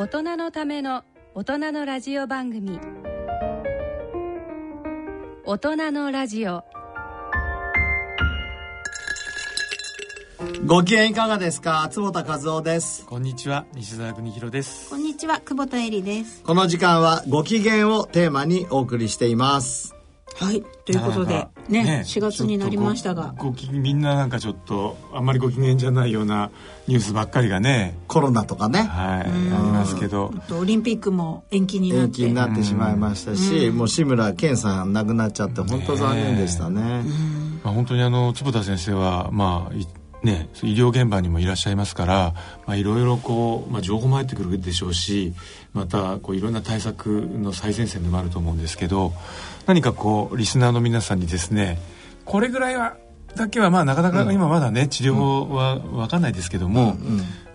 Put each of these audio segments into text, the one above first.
大人のための大人のラジオ番組。大人のラジオ。ご機嫌いかがですか？坪田和夫です。こんにちは。西澤邦弘です。こんにちは。久保田恵里です。この時間はご機嫌をテーマにお送りしていますはい。ということでねね4月になりましたが。ごきみんななんかちょっとあんまりご機嫌じゃないようなニュースばっかりがねコロナとかね。はいありますけど。オリンピックも延期になって。延期になってしまいましたしもう志村けんさん亡くなっちゃって本当残念でしたね。まあ、本当にあの坪田先生はまあね、医療現場にもいらっしゃいますからまあいろいろこう、まあ、情報も入ってくるでしょうしまたこういろんな対策の最前線でもあると思うんですけど何かこうリスナーの皆さんにですねこれぐらいはだけはまあなかなか今まだね、治療法は分かんないですけども、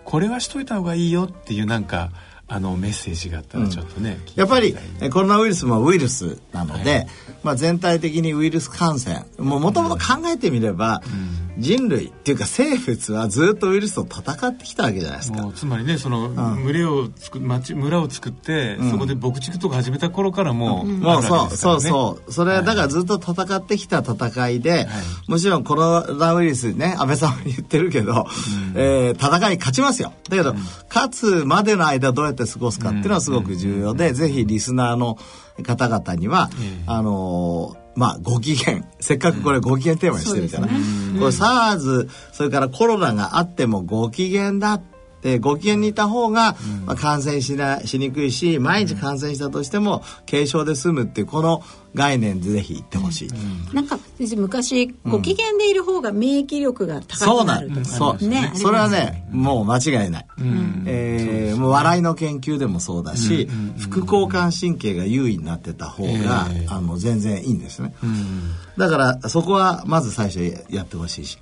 これはしといた方がいいよっていうなんかあのメッセージがあったらちょっとね、うん、やっぱりコロナウイルスもウイルスなので、はい、まあ、全体的にウイルス感染もともと考えてみれば、うん、人類っていうか生物はずっとウイルスと戦ってきたわけじゃないですか。つまりねその、群れをつく町村を作って、そこで牧畜とか始めた頃からもう、もうそうそうそう。それはだからずっと戦ってきた戦いで、はい、もちろんコロナウイルスね安倍さんも言ってるけど、うん、えー、戦いに勝ちますよ。だけど、勝つまでの間どうやって過ごすかっていうのはすごく重要で、ぜひリスナーの方々には、あのまあ、ご機嫌。せっかくこれご機嫌テーマにしてるから。これ SARS、それからコロナがあってもご機嫌だでご機嫌にいた方が、まあ、感染しなしにくいし毎日感染したとしても軽症で済むっていうこの概念でぜひ言ってほしい、うん、なんか昔ご機嫌でいる方が免疫力が高くなるとか、そうそうね。それはねもう間違いない、うん、えー、もう笑いの研究でもそうだし、副交感神経が優位になってた方が、あの全然いいんですね、だからそこはまず最初やってほしいし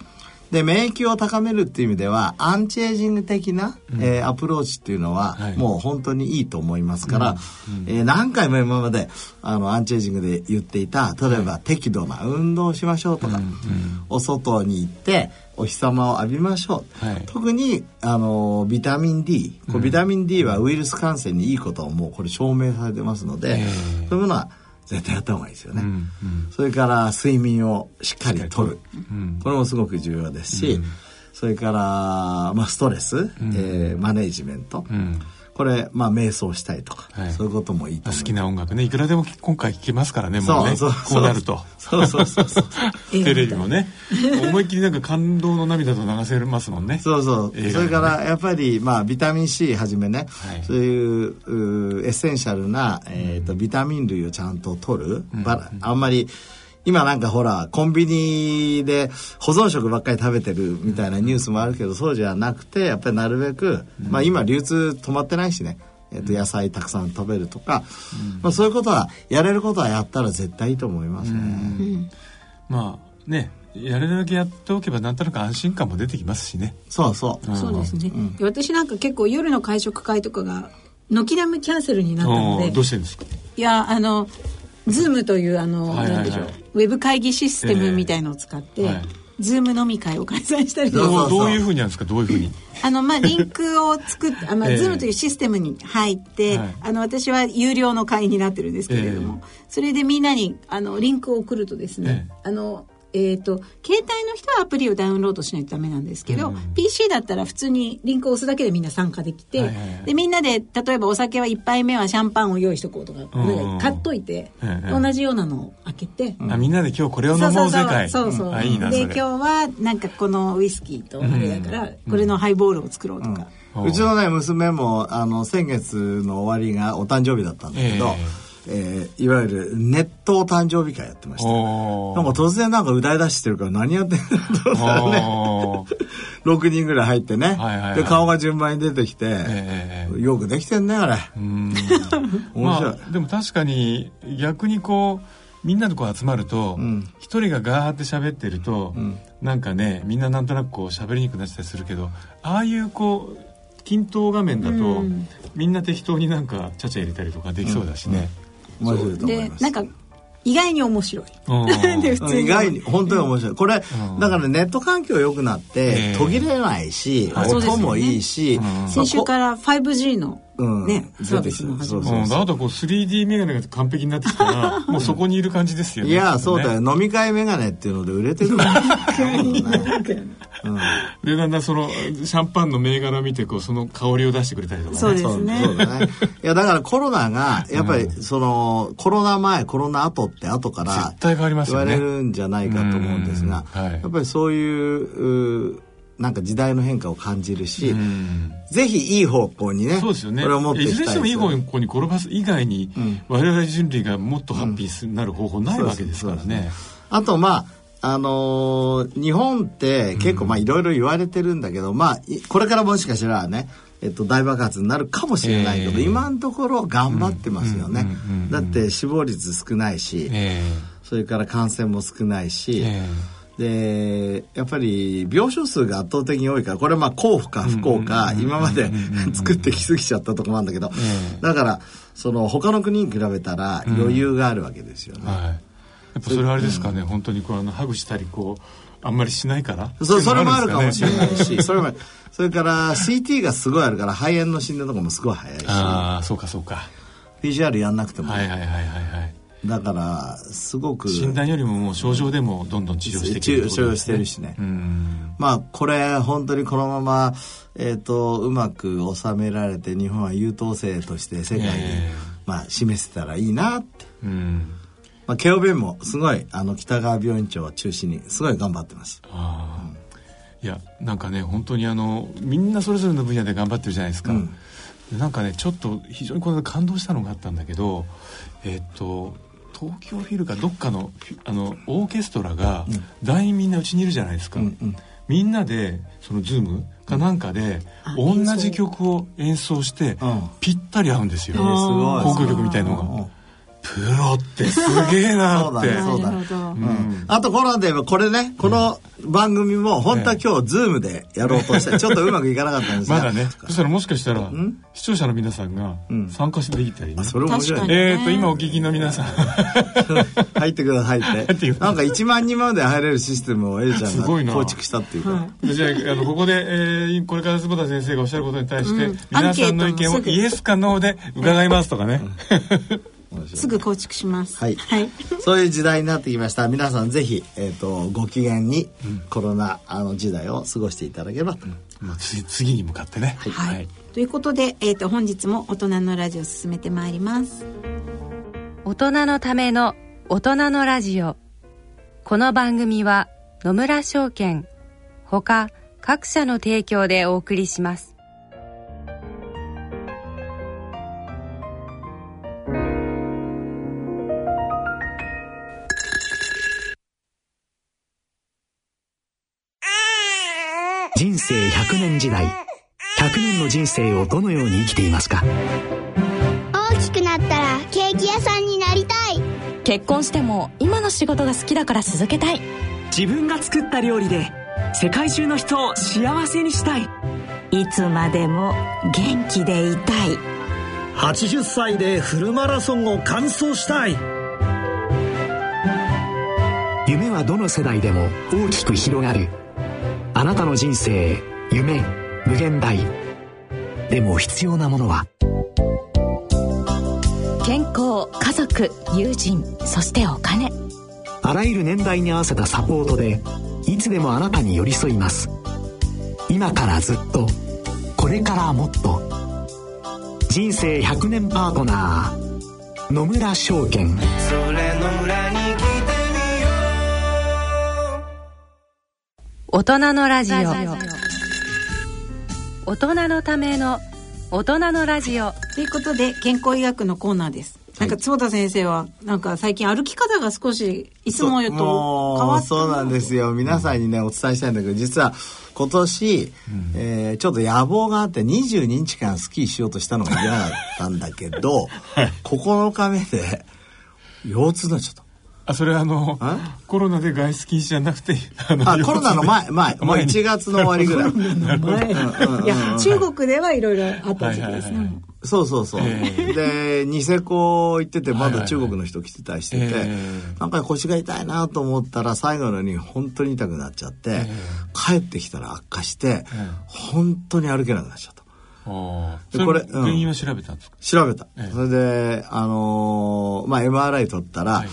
で免疫を高めるっていう意味ではアンチエイジング的な、うん、えー、アプローチっていうのは、はい、もう本当にいいと思いますから、うん。うん、えー、何回も今まであのアンチエイジングで言っていた例えば、適度な運動をしましょうとか、うん。うん、お外に行ってお日様を浴びましょう、はい、特にあのビタミン D こビタミン D はウイルス感染にいいことをもうこれ証明されてますので、そういうものは絶対やった方がいいですよね、うんうん、それから睡眠をしっかりとる、うん、これもすごく重要ですし、うん、それから、まあ、ストレス、うん、えー、マネージメント、これ、まあ、瞑想したいとか、はい、そういうこともいいと好きな音楽ねいくらでも今回聴けますからねもうね。そうこうなると。そうそうそうそう。テレビもね。思いっきりなんか感動の涙と流せますもんね。そうそう、ね、それからやっぱり、まあ、ビタミン C はじめね、はい、そういうエッセンシャルな、えーと、ビタミン類をちゃんと取る、うん、あんまり今なんかほら、コンビニで保存食ばっかり食べてるみたいなニュースもあるけど、そうじゃなくて、やっぱりなるべく、まあ今流通止まってないしね、えー、と野菜たくさん食べるとか、まあそういうことは、やれることはやったら絶対いいと思いますね。まあね、やれるだけやっておけばなんとなく安心感も出てきますしね。そうそう。そうですね、うん、私なんか結構夜の会食会とかが軒並みキャンセルになったので。どうしてんですか？いやあの Zoom というあの、はいはいはい、でしょうウェブ会議システムみたいのを使って、えーはい、 Zoom 飲み会を開催したりどうどういうふうになんですか？どういうふうに？あのまあリンクを作ってあ、まあ、 Zoom というシステムに入って、はい、あの私は有料の会になってるんですけれども、えー、それでみんなにあのリンクを送るとですね、えー、あのえーと、携帯の人はアプリをダウンロードしないとダメなんですけど、うん、PC だったら普通にリンクを押すだけでみんな参加できて、はいはいはい、でみんなで例えばお酒は1杯目はシャンパンを用意しとこうとか,、か買っといて、同じようなのを開けて、あみんなで今日これを飲もうぜかい。そうそうで今日はなんかこのウイスキーとあれだから、これのハイボールを作ろうとか。うちのね娘もあの先月の終わりがお誕生日だったんだけど、えーえー、いわゆるネット誕生日会やってました。なんか突然なんか歌い出してるから何やってんだろうとね。6人ぐらい入ってね。はいはいはい、で、顔が順番に出てきて、えー、よくできてんね、あれ。面白い、まあ。でも確かに逆にこう、みんなでこう集まると、一、うん、人がガーって喋ってると、うん、なんかね、みんななんとなくこう喋りにくくなったりするけど、ああいうこう、均等画面だと、うん、みんな適当になんかちゃちゃ入れたりとかできそうだしね。でなんか意外に面白い。意外に本当に面白い。これ、だからネット環境良くなって途切れないし、音もいいし、先週から 5G のね、サービスも始まる。あとこう 3D メガネが完璧になってきたら、もうそこにいる感じですよね。いや、そうだよ。飲み会メガネっていうので売れてるで、だんだんその、シャンパンの銘柄見て、こう、その香りを出してくれたりとかね。そうですね。そうだね。いや、だからコロナが、やっぱり、その、コロナ前、コロナ後って後から、絶対変わりますよね。言われるんじゃないかと思うんですが、やっぱりそういう、なんか時代の変化を感じるし、ぜひいい方向にねそうですよねいずれにしてもいい方向に転ばす以外に、うん、我々人類がもっとハッピーになる方法ないわけですからね。あとまああのー、日本って結構まあいろいろ言われてるんだけど、うん、まあこれからもしかしたらねえっと、大爆発になるかもしれないけど、えー、今のところ頑張ってますよね、だって死亡率少ないし、えー、それから感染も少ないし、えーでやっぱり病床数が圧倒的に多いからこれはまあ幸福か不幸か今まで作ってきすぎちゃったとこなんだけどだからその他の国に比べたら余裕があるわけですよね。はい、やっぱそれはあれですかね、うん、本当にこうあのハグしたりこうあんまりしないから？そそれもあるかもしれないし。それもそれから CT がすごいあるから肺炎の診断とかもすごい早いし。ああそうかそうか。PCR やんなくても。はいはいはいはいはい。だからすごく診断よりももう症状でもどんどん治療している、ね、治療してるしね。まあこれ本当にこのまま、えーと、うまく収められて日本は優等生として世界に、えー、まあ、示せたらいいなって、まあ、慶応病院もすごいあの北川病院長を中心にすごい頑張ってます。いやなんかね本当にあのみんなそれぞれの分野で頑張ってるじゃないですか、うん、なんかねちょっと非常にこの感動したのがあったんだけどえっ、ー、と東京フィルかどっかのあのオーケストラが、団員みんなうちにいるじゃないですか、うんうん、みんなでその Zoom かなんかで、同じ曲を演奏して、ぴったり合うんですよ、交響曲みたいのが。プロってすげえなって。そうだねそうだ、うん、あとコロナでこれねこの番組も本当は今日 Zoom でやろうとしてちょっとうまくいかなかったんですが まだね。そしたらもしかしたら視聴者の皆さんが参加してできたりね、それ面白い、ね、えっ、ー、と今お聞きの皆さん。入ってくださいって。なんか1万人まで入れるシステムをエリちゃんが構築したっていうか、はい、じゃああのここで、えー、これから坪田先生がおっしゃることに対して、うん、皆さんの意見をイエスかノーで伺いますとかね、すぐ構築します。はい。はい、そういう時代になってきました。皆さんぜひ、えっ、ー、と、ご機嫌にコロナ、あの時代を過ごしていただければと。うん、まあ、次、次に向かってね。はい。はい、ということで、えっ、ー、と、本日も大人のラジオを進めてまいります。大人のための大人のラジオ。この番組は野村証券、ほか各社の提供でお送りします。100年の人生をどのように生きていますか？大きくなったらケーキ屋さんになりたい。結婚しても今の仕事が好きだから続けたい。自分が作った料理で世界中の人を幸せにしたい。いつまでも元気でいたい。80歳でフルマラソンを完走したい。夢はどの世代でも大きく広がる。あなたの人生夢無限大でも必要なものは。健康家族友人そしてお金。あらゆる年代に合わせたサポートでいつでもあなたに寄り添います。今からずっとこれからもっと。人生100年パートナー野村証券。それの裏に大人のラジオ大人のための大人のラジオ。ということで健康医学のコーナーです。なんか坪田先生はなんか最近歩き方が少しいつもよと変わったそうなんですよ。皆さんにねお伝えしたいんだけど実は今年、うん、えー、ちょっと野望があって22日間スキーしようとしたのが嫌だったんだけど、はい、9日目で腰痛になっちゃったあそれはあのコロナで外出禁止じゃなくてあコロナの前前もう1月の終わりぐらい。いや中国ではいろいろあった時期ですね、そうそうそう。で、ニセコ行ってて、まだ中国の人来てたりしてて、なんか腰が痛いなと思ったら、最後のに本当に痛くなっちゃって、帰ってきたら悪化して、本当に歩けなくなっちゃった。でこれ、原因は調べたんですか、調べた。それで、あのまあ、MRI 取ったら、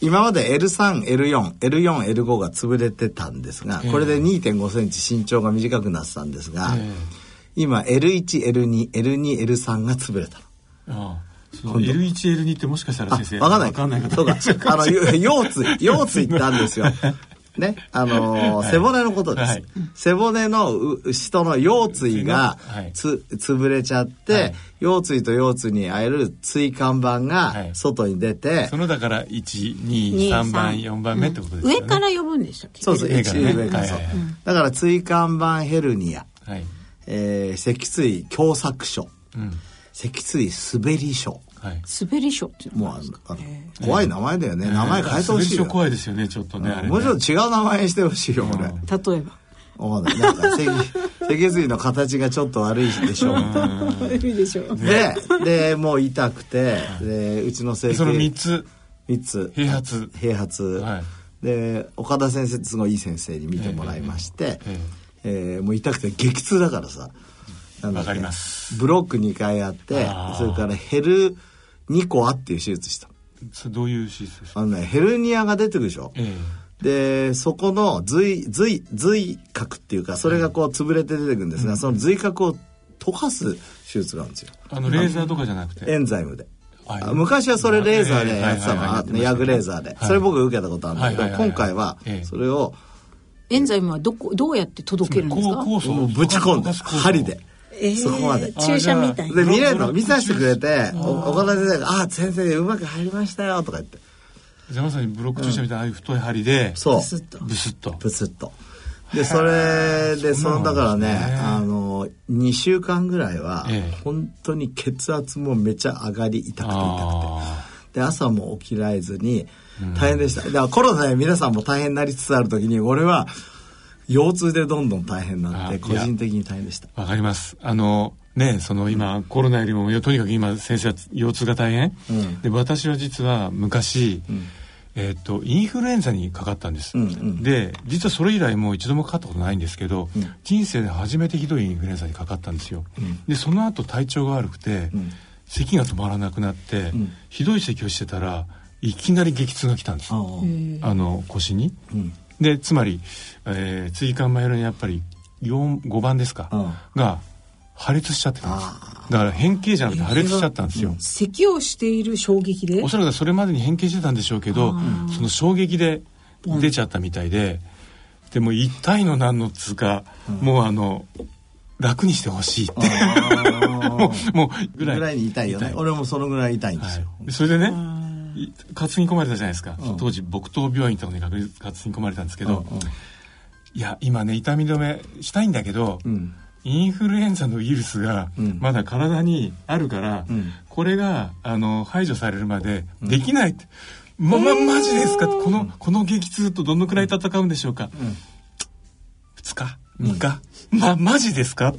今まで L3、L4、L4、L5 が潰れてたんですが、これで2.5センチ身長が短くなってたんですが、今 L1、L2、L2、L3 が潰れたの。ああ L1、L2 ってもしかしたら先生。わかんない。わかんないそうか。あの、腰椎、腰椎行ったんですよ。ね、あのー背骨のことです。はい、背骨の人の腰椎がつ、潰れちゃって、はい、腰椎と腰椎に会える椎間板が外に出て、そのだから1、2、3番、4番目ってことですね、上から呼ぶんでしたっけ？そうそう、上から、ね、上から、そう。だから椎間板ヘルニア、はい、えー、脊椎狭窄症、うん、脊椎滑り症、はい、滑り書ってもうあの。怖い名前だよね、名前変えてほしいよ。怖いですよねちょっとねもうちょっと違う名前にしてほしいよ俺例えば。思わなんか脊髄の形がちょっと悪いでしょ。悪いでしょ。ででもう痛くてでうちの整形。その3つ。3つ。併発。併発、はい、で岡田先生すごいいい先生に見てもらいまして、ええ。えー、もう痛くて激痛だからさ。わかります。ブロック2回やってそれからヘルニコアっていう手術した。それどういう手術ですか？あのね、ヘルニアが出てくるでしょ。ええ、で、そこの髄、髄、髄核っていうか、それがこう潰れて出てくるんですが、うん、その髄核を溶かす手術があるんですよ。あの、レーザーとかじゃなくて？エンザイムで。昔はそれレーザーでやってたの、ヤグレーザーで。それ僕受けたことあるんだけど、今回はそれを、エンザイムはどこ、どうやって届けるんですか？ぶち込んで、針で。そこまで。注射みたいな。で、見れるの見させてくれて、岡田先生が、あ、先生うまく入りましたよ、とか言って。じゃまさにブロック注射みたいな、ああいう太い針で、そう。ブスッと。ブスッと。ブスッと。で、それで、その、だからね、あの、2週間ぐらいは、本当に血圧もめちゃ上がり、痛くて痛くて。で、朝も起きられずに、大変でした。だからコロナで皆さんも大変になりつつある時に、俺は、腰痛でどんどん大変になって個人的に大変でした。わかります。あのねその今、うん、コロナよりもとにかく今先生は腰痛が大変、うん、で私は実は昔、うん、えっ、とインフルエンザにかかったんです、うんうん、で実はそれ以来もう一度もかかったことないんですけど、人生で初めてひどいインフルエンザにかかったんですよ、でその後体調が悪くて、咳が止まらなくなって、ひどい咳をしてたらいきなり激痛が来たんです。あの腰に、でつまり、えー、椎間板にやっぱり5番ですか、うん、が破裂しちゃってたんです。だから変形じゃなくて破裂しちゃったんですよ。咳をしている衝撃で？おそらくそれまでに変形してたんでしょうけどその衝撃で出ちゃったみたいで、うん、でも痛いのなんのつうか、うん、もうあの楽にしてほしいって。もうもうぐらい。ぐらいに痛いよね。俺もそのぐらい痛いんですよ、はい、それでね担ぎ込まれたじゃないですか、うん、当時木刀病院とかに担ぎ込まれたんですけど、うんうん、いや今ね痛み止めしたいんだけど、うん、インフルエンザのウイルスがまだ体にあるから、うん、これがあの排除されるまでできないって、ま、ま、マジですか？このこの激痛とどのくらい戦うんでしょうか、うん、2日3日、ま、マジですか、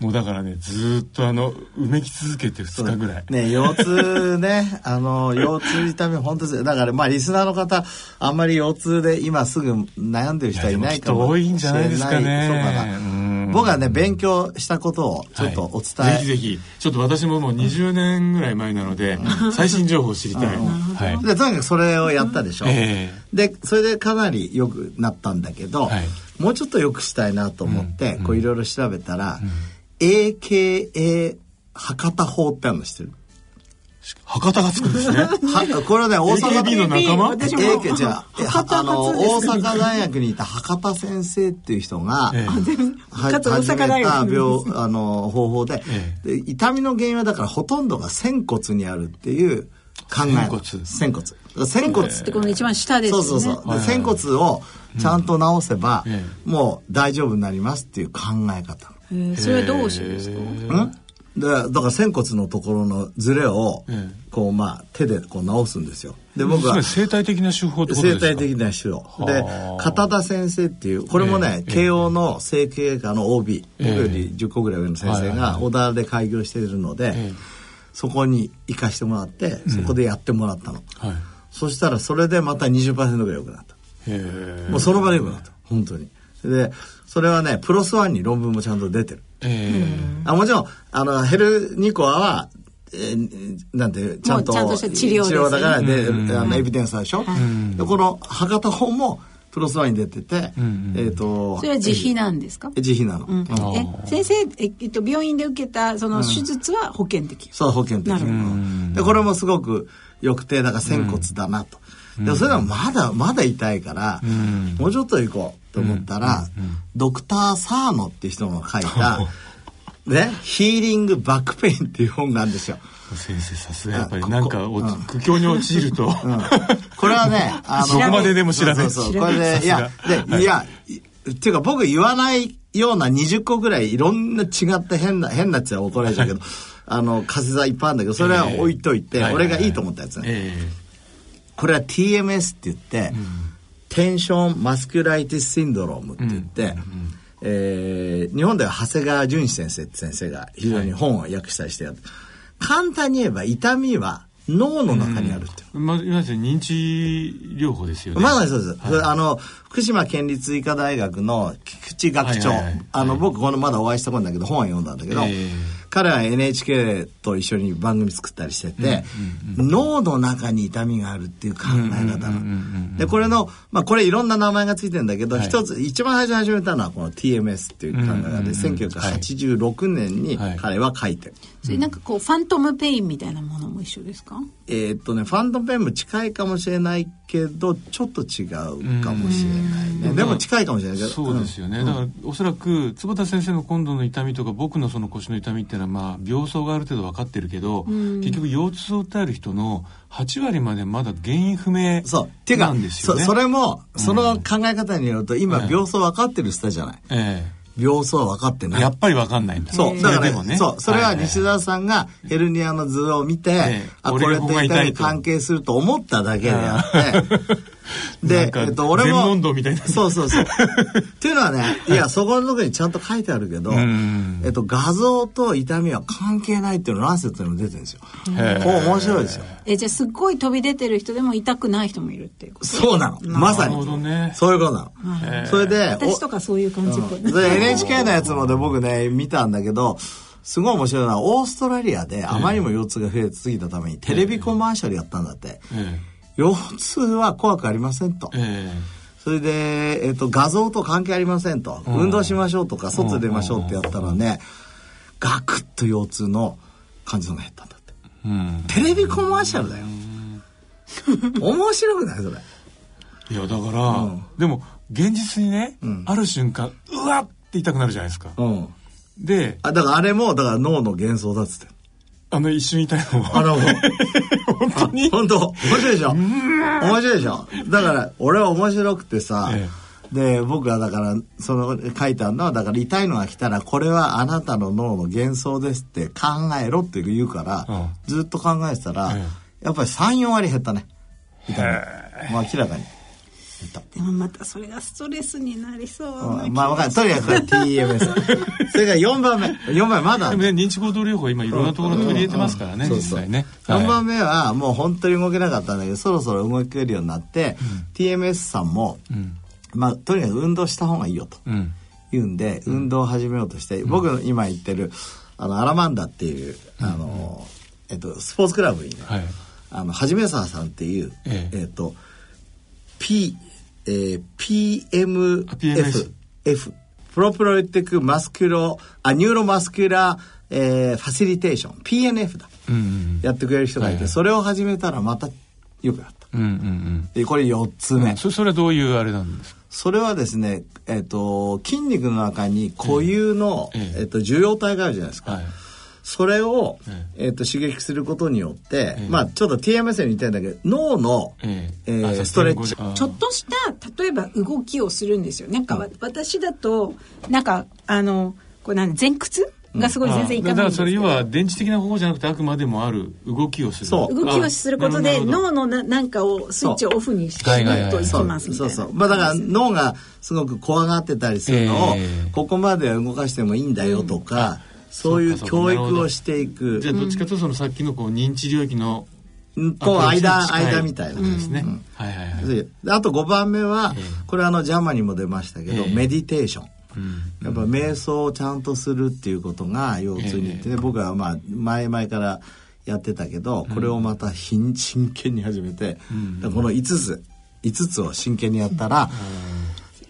うん、もうだからね、ずっとあの、うめき続けて2日ぐらい。ね、腰痛ね、あの、腰痛痛み本当ですだからまあ、リスナーの方、あんまり腰痛で今すぐ悩んでる人はいないかもしれない。多いんじゃないですかね。そうかな。僕はね、勉強したことをちょっとお伝え、はい、ぜひぜひ。ちょっと私ももう20年ぐらい前なので、最新情報を知りたい。はい。で、とにかくそれをやったでしょ。えー、で、それでかなり良くなったんだけど、はいもうちょっと良くしたいなと思って、こういろいろ調べたら、AKA 博多法ってあるの知ってる？博多がつくんですね。は、これはね、大阪 AKB の仲間 ?AK、じゃあ、あの、大阪大学にいた博多先生っていう人が、ええ、始めた病、あの、方法で、ええ、で、痛みの原因はだからほとんどが仙骨にあるっていう考え。仙骨。仙骨。仙骨ってこの一番下ですね。そうそうそう。仙骨をちゃんと直せば、もう大丈夫になりますっていう考え方。それはどうしてですか？でだから仙骨のところのズレを、こうまあ手でこう直すんですよ。で僕は生態的な手法ってことですか？生態的な手法。で片田先生っていうこれもね、慶応の整形科の OB、僕より10個ぐらい上の先生が小田で開業しているので、そこに行かしてもらってそこでやってもらったの、はい、そしたらそれでまた20%ぐらい良くなったもうその場で良くなった。本当に。でそれはねプロスワンに論文もちゃんと出てる。あもちろんあのヘルニコアはえー、なんてちゃんと治療、治療だからで、あのエビデンスでしょ、でこの博多本もプロスワンに出てて、えっ、とそれは自費なんですか？自費なの、え先生、えっと、病院で受けたその手術は保険的、そう保険的。でこれもすごくよくてだから仙骨だなと、でもそれでもまだまだ痛いから、もうちょっと行こうと思ったら、ドクター・サーノって人が書いた ね、ヒーリングバックペインっていう本があるんですよ。先生さすがやっぱりなんか、うん、苦境に陥ると、うん、これはね あのここまででも知らない。そうそうこれでいやで、はい、いやっていうか僕言わないような20個ぐらいいろんな違った変な変なやつは怒られちゃうけど あの仮説はいっぱいあるんだけどそれは置いといて、えー、俺がいいと思ったやつね、えー、これは TMS って言って、うん、テンションマスクライティスシンドロームって言って、うんうんえー、日本では長谷川淳先生って先生が非常に本を訳したりしてやって、はい、簡単に言えば痛みは脳の中にあるっていう。まあ、今認知療法ですよね。まさにそうです。はい、あの、福島県立医科大学の菊池学長。あの、僕このまだお会いしたことないけど、本は読んだんだけど、えー彼は NHK と一緒に番組作ったりしてて、脳の中に痛みがあるっていう考え方の。で、これの、まあこれいろんな名前がついてるんだけど、一、はい、つ、一番最初に始めたのはこの TMS っていう考え方で、1986年に彼は書いてる。それなんかこう、 phantom pain みたいなものも一緒ですか？えっとね、 phantom pain も近いかもしれないけど、ちょっと違うかもしれないね。でも近いかもしれないけど。そうですよね。うん、だから、おそらく、坪田先生の今度の痛みとか、僕のその腰の痛みっていうのは、まあ、病巣がある程度分かってるけど、結局、腰痛を訴える人の8割までまだ原因不明そう。っていうか、そそれも、その考え方によると、今、病巣分かってる人じゃない。ええ病巣は分かってない。やっぱり分かんないんだ。そう。だから、ね、そう。それは西澤さんがヘルニアの図を見て、あ、これと痛み関係すると思っただけであって、で、えっと、俺も。問答みたいな。そうそうそう。っていうのはね、いや、そこのところにちゃんと書いてあるけど、えっと、画像と痛みは関係ないっていうのランセットにも出てるんですよ。面白いですよ。え、じゃあすっごい飛び出てる人でも痛くない人もいるっていうこと？そうなの。まさに。ね、そういうことなの。それで、私とかそういう感じっぽい。うん、NHK のやつもで僕ね、見たんだけど、すごい面白いのは、オーストラリアであまりにも腰痛が増えすぎたために、テレビコマーシャルやったんだって。ええ腰痛は怖くありませんと。えー、それで、えっ、ー、と、画像と関係ありませんと。運動しましょうとか、外出ましょうってやったらね、ガクッと腰痛の患者さんが減ったんだって。うん、テレビコマーシャルだよ。面白くないそれ。いや、だから、うん、でも、現実にね、うん、ある瞬間、うわって痛くなるじゃないですか。うん、で、あ、だからあれも、だから脳の幻想だっつって。あの一瞬いたのあの、本当に？本当？面白いでしょ？面白いでしょ？だから、俺は面白くてさ、ええ、で、僕はだから、その書いてあるのは、だから痛いのが来たら、これはあなたの脳の幻想ですって考えろって言うから、うん、ずっと考えてたら、え、やっぱり3、4割減ったね。痛み。まあ明らかに。でもまたそれがストレスになりそうな、うん、まあ分かる。とにかく TMS それが4番目。4番目まだ。でもね認知行動療法今いろんなところ取り入れてますからね、実際ね、はい、4番目はもう本当に動けなかったんだけどそろそろ動けるようになって、うん、TMS さんも、うん、まあとにかく運動した方がいいよと言うんで、運動を始めようとして、僕の今言ってるあのアラマンダっていうあの、えっと、スポーツクラブにね、はい、あのはじめささんっていう、ええ。えっと P えー、PMF、F、 proprioceptive muscular、あ、 neuromuscular、えー、 facilitation、PNF だ。うんうん、やってくれる人がいて、はいはい、それを始めたらまたよくなった。うんうんうん、で、これ4つ目、うん、そ。それはどういうあれなんですか？それはですね、えっ、ー、と、筋肉の中に固有の、えー、えー、と、受容体があるじゃないですか。はいそれを、えー、と刺激することによって、まあちょっと TMS に似てるんだけど脳の、えー、ストレッチ。ちょっとした例えば動きをするんですよなん。か、私だとなんかあのこれ何前屈がすごい全然いかないんですけど、だからそれ要は電池的な方法じゃなくてあくまでもある動きをする。動きをすることで脳のななんかをスイッチをオフにしないといきますみたいな。そうそうまあだから脳がすごく怖がってたりするのを、ここまで動かしてもいいんだよとか、そういう教育をしていくじゃあどっちかというとそのさっきのこう認知領域のと間間みたいな。ですね、はいはいはい。あと5番目は、これあのジャマにも出ましたけど、メディテーション。やっぱ瞑想をちゃんとするっていうことが腰痛にってね、僕はまあ前々からやってたけどこれをまた真剣に始めて、この5つ5つを真剣にやったら、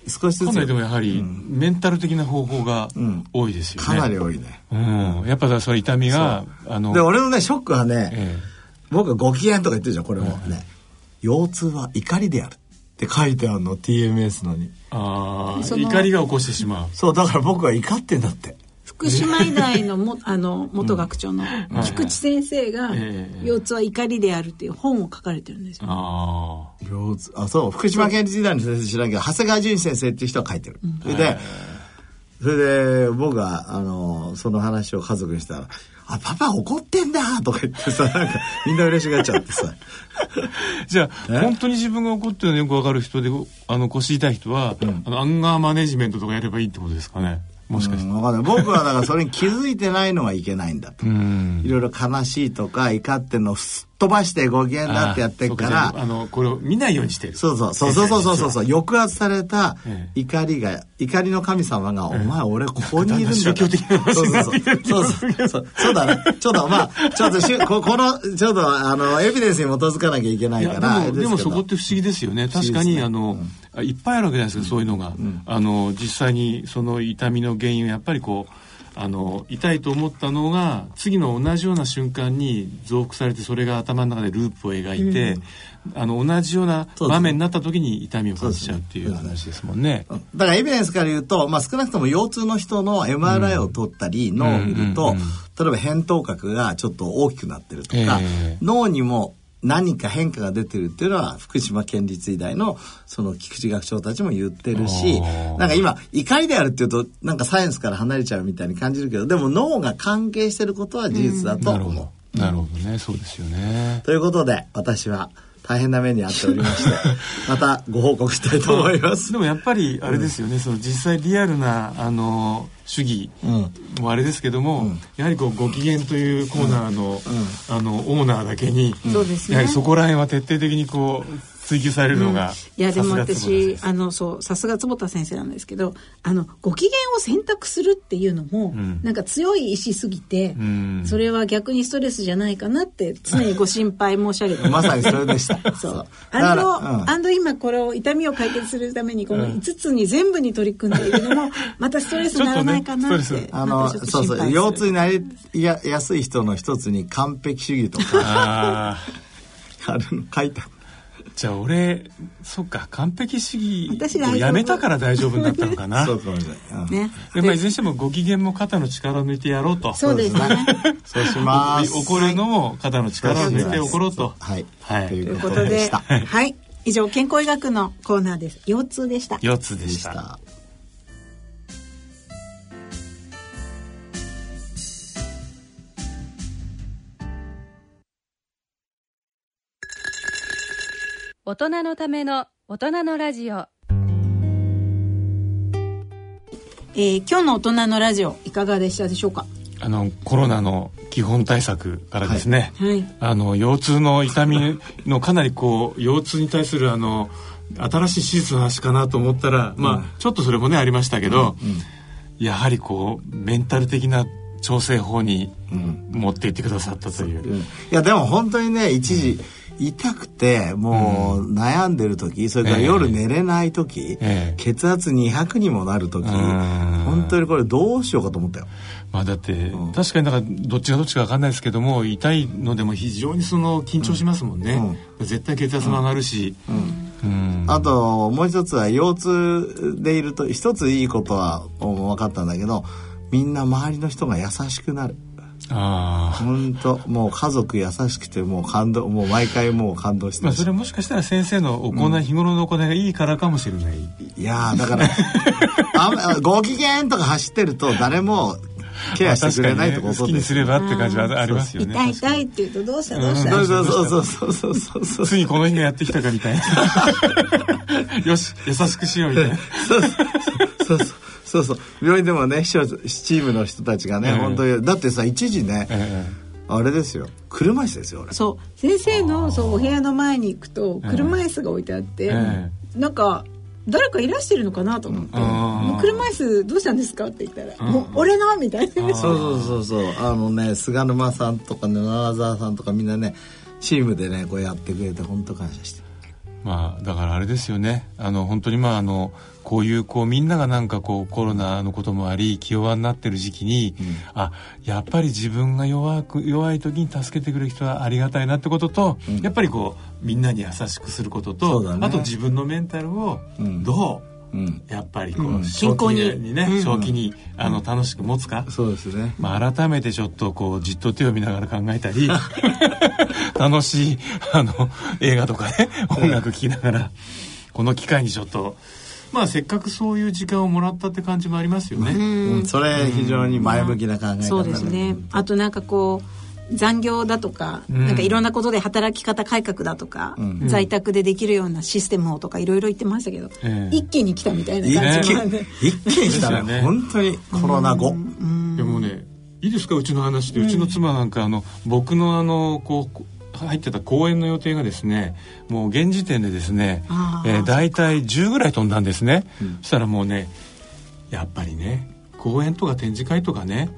少しずつ。かなりでもやはり、メンタル的な方法が多いですよね、かなり多いね、うん、やっぱそれ痛みがあので俺のねショックはね、ええ、僕はご機嫌とか言ってるじゃんこれも。ね、腰痛は怒りであるって書いてあるの TMS のに。ああ怒りが起こしてしまう。そうだから僕は怒ってんだって福島医大のもあの元学長の菊池先生が「腰痛は怒りである」っていう本を書かれてるんですよ、あ腰痛あそう。福島県立医大の先生知らんけど長谷川淳先生っていう人が書いてる、それでそれで僕があのその話を家族にしたらあ、パパ怒ってんだとか言ってさ、なんか、みんな嬉しがっちゃってさ。じゃあ、本当に自分が怒ってるのよくわかる人で、あの、腰痛い人は、うん、あの、アンガーマネジメントとかやればいいってことですかね。もしかして。かんない。僕はだからそれに気づいてないのがいけないんだと。いろいろ悲しいとか怒ってんのすっ飛ばしてご機嫌だってやってるから。あのこれを見ないようにしてる。そうそう。そうそうそうそうそう。抑圧された怒りが怒りの神様が「お前俺ここにいるんだ」宗教的なそうそうそう。そうそう。そうだね。ちょっとまあちょっとしここのちょっとあのエビデンスに基づかなきゃいけないから。でもそこって不思議ですよね。確かにあの、いっぱいあるわけじゃないですかそういうのが、あの実際にその痛みの原因をやっぱりこうあの痛いと思ったのが次の同じような瞬間に増幅されてそれが頭の中でループを描いて、うん、あの同じような場面になった時に痛みを感じちゃうっていう話ですもんね。だからエビデンスから言うと、まあ、少なくとも腰痛の人の MRI を取ったり、脳を見ると、例えば扁桃核がちょっと大きくなってるとか、えー、脳にも何か変化が出てるっていうのは福島県立医大のその菊池学長たちも言ってるしなんか今怒りであるっていうとなんかサイエンスから離れちゃうみたいに感じるけどでも脳が関係してることは事実だと思う。うん、なるほどねそうですよね。ということで私は大変な目に遭っておりまして またご報告したいと思います。でも やっぱりあれですよね、うん、その実際リアルなあの主義もあれですけども、うん、やはりこうご機嫌というコーナーの、うん、あのオーナーだけに、やはりそこら辺は徹底的にこう追求されるのが、うん、いやでも私あのそうさすが坪田先生なんですけどあのご機嫌を選択するっていうのも、うん、なんか強い意志すぎて、うん、それは逆にストレスじゃないかなって常にご心配申し上げてまさにそれでした。そう。アンド、うん、アンド今これを痛みを解決するためにこの5つに全部に取り組んでいるのもまたストレスにならないかなって、ね、あのそうそう腰痛になりややすい人の一つに完璧主義とか あるの書いたじゃあ俺そっか完璧主義をやめたから大丈夫になったのかな。そうかもしれない、ね、やっぱりいずれにしてもご機嫌も肩の力を抜いてやろうと。そうですね。そうします。怒るのも肩の力を抜いて怒ろうと。はい、はい、ということで。はい。以上健康医学のコーナーです。腰痛でした。腰痛でした大人のための大人のラジオ、えー、今日の大人のラジオいかがでしたでしょうか？あのコロナの基本対策からですね、はいはい、あの腰痛の痛みのかなりこう腰痛に対するあの新しい手術の話かなと思ったら、まあ、うん、ちょっとそれもねありましたけど、うんうん、やはりこうメンタル的な調整法に持っていってくださったという。いやでも本当にね一時、痛くてもう悩んでる時、それから夜寝れない時、えー、血圧200にもなる時、本当にこれどうしようかと思ったよ。まあだって、うん、確かになんかどっちがどっちか分かんないですけども痛いのでも非常にその緊張しますもんね、うん、絶対血圧も上がるし、うん、あともう一つは腰痛でいると一ついいことは分かったんだけどみんな周りの人が優しくなる。ああ本当もう家族優しくてもう感動もう毎回もう感動してまあそれもしかしたら先生の行い、うん、日頃の行いがいいからかもしれない。いやだから あご機嫌とか走ってると誰もケアしてくれないってこと好きにすればって感じはありますよね。痛い痛いって言うとどうしたどうした、そうそうそうそうそうそうついにこの日がやってきたかみたいなよし優しくしようみたいなそうそうそうそうそう病院でもね秘書チームの人たちがね、えー、本当にだってさ一時ね、えー、あれですよ。車椅子ですよそう。先生のそうお部屋の前に行くと車椅子が置いてあって、えー、なんか誰かいらしてるのかなと思って「もう車椅子どうしたんですか?」って言ったら「もう俺の」みたいな。そうそうそうそう。あのね菅沼さんとかね奈良沢さんとかみんなねチームでねこうやってくれて本当感謝してまあだからあれですよね。あの本当にまああのこういうこうみんながなんかこうコロナのこともあり気弱になってる時期に、うん、あやっぱり自分が弱く弱い時に助けてくれる人はありがたいなってことと、うん、やっぱりこうみんなに優しくすることと、ね、あと自分のメンタルをどう、うん、やっぱりこう、うん、にね、うん、正気に、あの楽しく持つか、そうですね、まあ、改めてちょっとこうじっと手を見ながら考えたり 楽しいあの映画とかね音楽聴きながら、この機会にちょっとまあせっかくそういう時間をもらったって感じもありますよね。うん、それ非常に前向きな考え方、そうですね。あとなんかこう残業だとか、うん、なんかいろんなことで働き方改革だとか、うん、在宅でできるようなシステムをとかいろいろ言ってましたけど、えー、一気に来たみたいな感じもある一気に来たね。本当にコロナ後、うん、でもねいいですかうちの話で、うちの妻なんかあの僕のあのこう入ってた公演の予定がですねもう現時点でですね、えー、大体10ぐらい飛んだんですね、そしたらもうねやっぱりね公演とか展示会とかね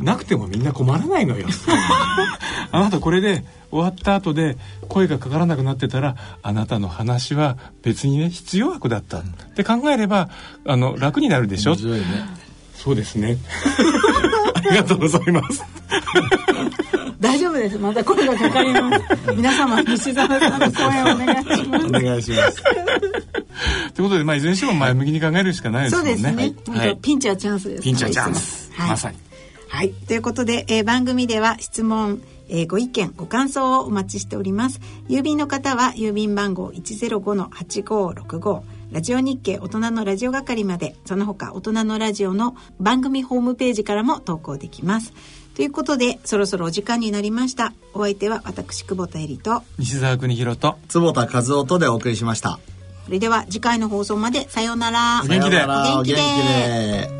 なくてもみんな困らないのよ。あなたこれで終わった後で声がかからなくなってたらあなたの話は別にね必要悪だった。って考えればあの楽になるでしょ、ね、そうですね。ありがとうございます。大丈夫です。また声がかかります。皆様西澤さんの声をお願いします。お願いします。ということで、まあ、いずれにしても前向きに考えるしかないですね。そうですね。はい、ピンチはチャンスです。ピンチはチャンス。はい、まさに。はい。ということで、えー、番組では質問、えー、ご意見、ご感想をお待ちしております。郵便の方は郵便番号105-8565ラジオ日経大人のラジオ係まで、その他大人のラジオの番組ホームページからも投稿できます。ということで、そろそろお時間になりました。お相手は私、久保田恵里と、西澤邦弘と、坪田和夫とでお送りしました。それでは次回の放送まで、さようなら。元気で。元気で。